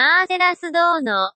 マーセラス・ドーの